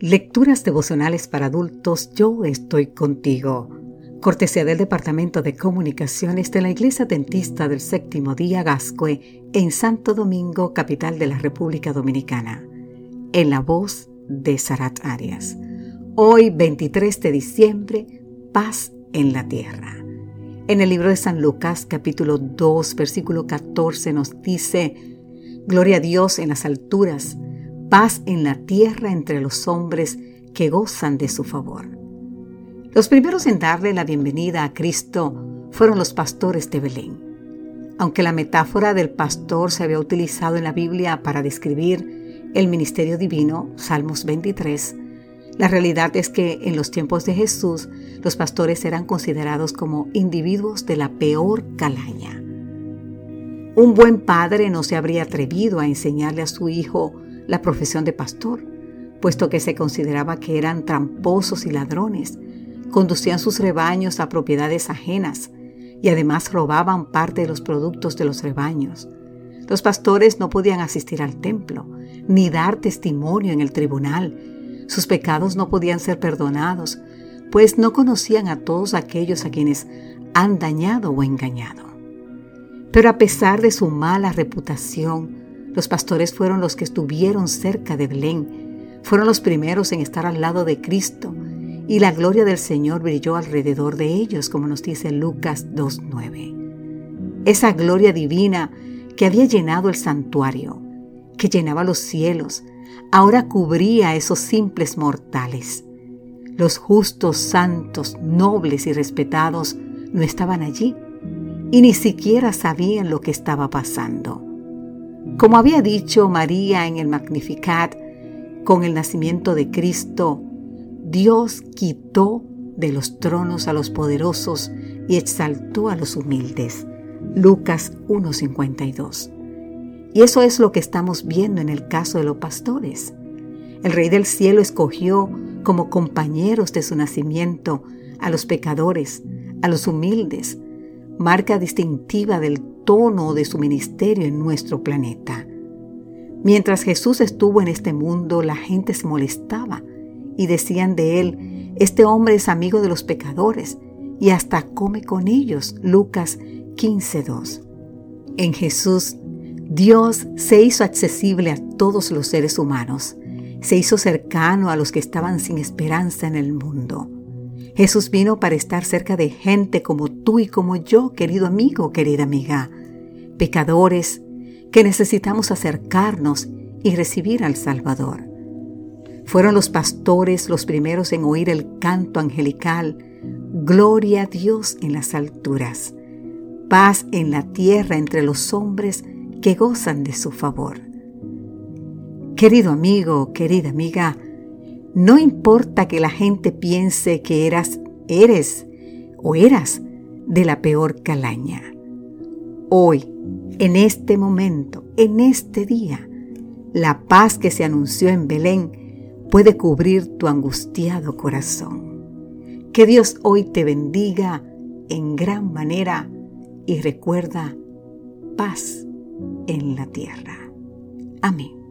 Lecturas devocionales para adultos, yo estoy contigo. Cortesía del Departamento de Comunicaciones de la Iglesia Dentista del Séptimo Día Gascue en Santo Domingo, capital de la República Dominicana. En la voz de Sarat Arias. Hoy, 23 de diciembre, paz en la tierra. En el libro de San Lucas, capítulo 2, versículo 14, nos dice, Gloria a Dios en las alturas paz en la tierra entre los hombres que gozan de su favor. Los primeros en darle la bienvenida a Cristo fueron los pastores de Belén. Aunque la metáfora del pastor se había utilizado en la Biblia para describir el ministerio divino, Salmos 23, la realidad es que en los tiempos de Jesús los pastores eran considerados como individuos de la peor calaña. Un buen padre no se habría atrevido a enseñarle a su hijo la profesión de pastor, puesto que se consideraba que eran tramposos y ladrones, conducían sus rebaños a propiedades ajenas y además robaban parte de los productos de los rebaños. Los pastores no podían asistir al templo, ni dar testimonio en el tribunal. Sus pecados no podían ser perdonados, pues no conocían a todos aquellos a quienes han dañado o engañado. Pero a pesar de su mala reputación, los pastores fueron los que estuvieron cerca de Belén, fueron los primeros en estar al lado de Cristo, y la gloria del Señor brilló alrededor de ellos, como nos dice Lucas 2.9. Esa gloria divina que había llenado el santuario, que llenaba los cielos, ahora cubría a esos simples mortales. Los justos, santos, nobles y respetados no estaban allí y ni siquiera sabían lo que estaba pasando. Como había dicho María en el Magnificat, con el nacimiento de Cristo, Dios quitó de los tronos a los poderosos y exaltó a los humildes. Lucas 1.52. Y eso es lo que estamos viendo en el caso de los pastores. El Rey del Cielo escogió como compañeros de su nacimiento a los pecadores, a los humildes, marca distintiva del tono de su ministerio en nuestro planeta. Mientras Jesús estuvo en este mundo, la gente se molestaba y decían de él, este hombre es amigo de los pecadores y hasta come con ellos. Lucas 15.2. En Jesús, Dios se hizo accesible a todos los seres humanos, se hizo cercano a los que estaban sin esperanza en el mundo. Jesús vino para estar cerca de gente como tú y como yo, querido amigo, querida amiga, pecadores que necesitamos acercarnos y recibir al Salvador. Fueron los pastores los primeros en oír el canto angelical, Gloria a Dios en las alturas, paz en la tierra entre los hombres que gozan de su favor. Querido amigo, querida amiga, no importa que la gente piense que eras, eres o eras de la peor calaña. Hoy, en este momento, en este día, la paz que se anunció en Belén puede cubrir tu angustiado corazón. Que Dios hoy te bendiga en gran manera y recuerda paz en la tierra. Amén.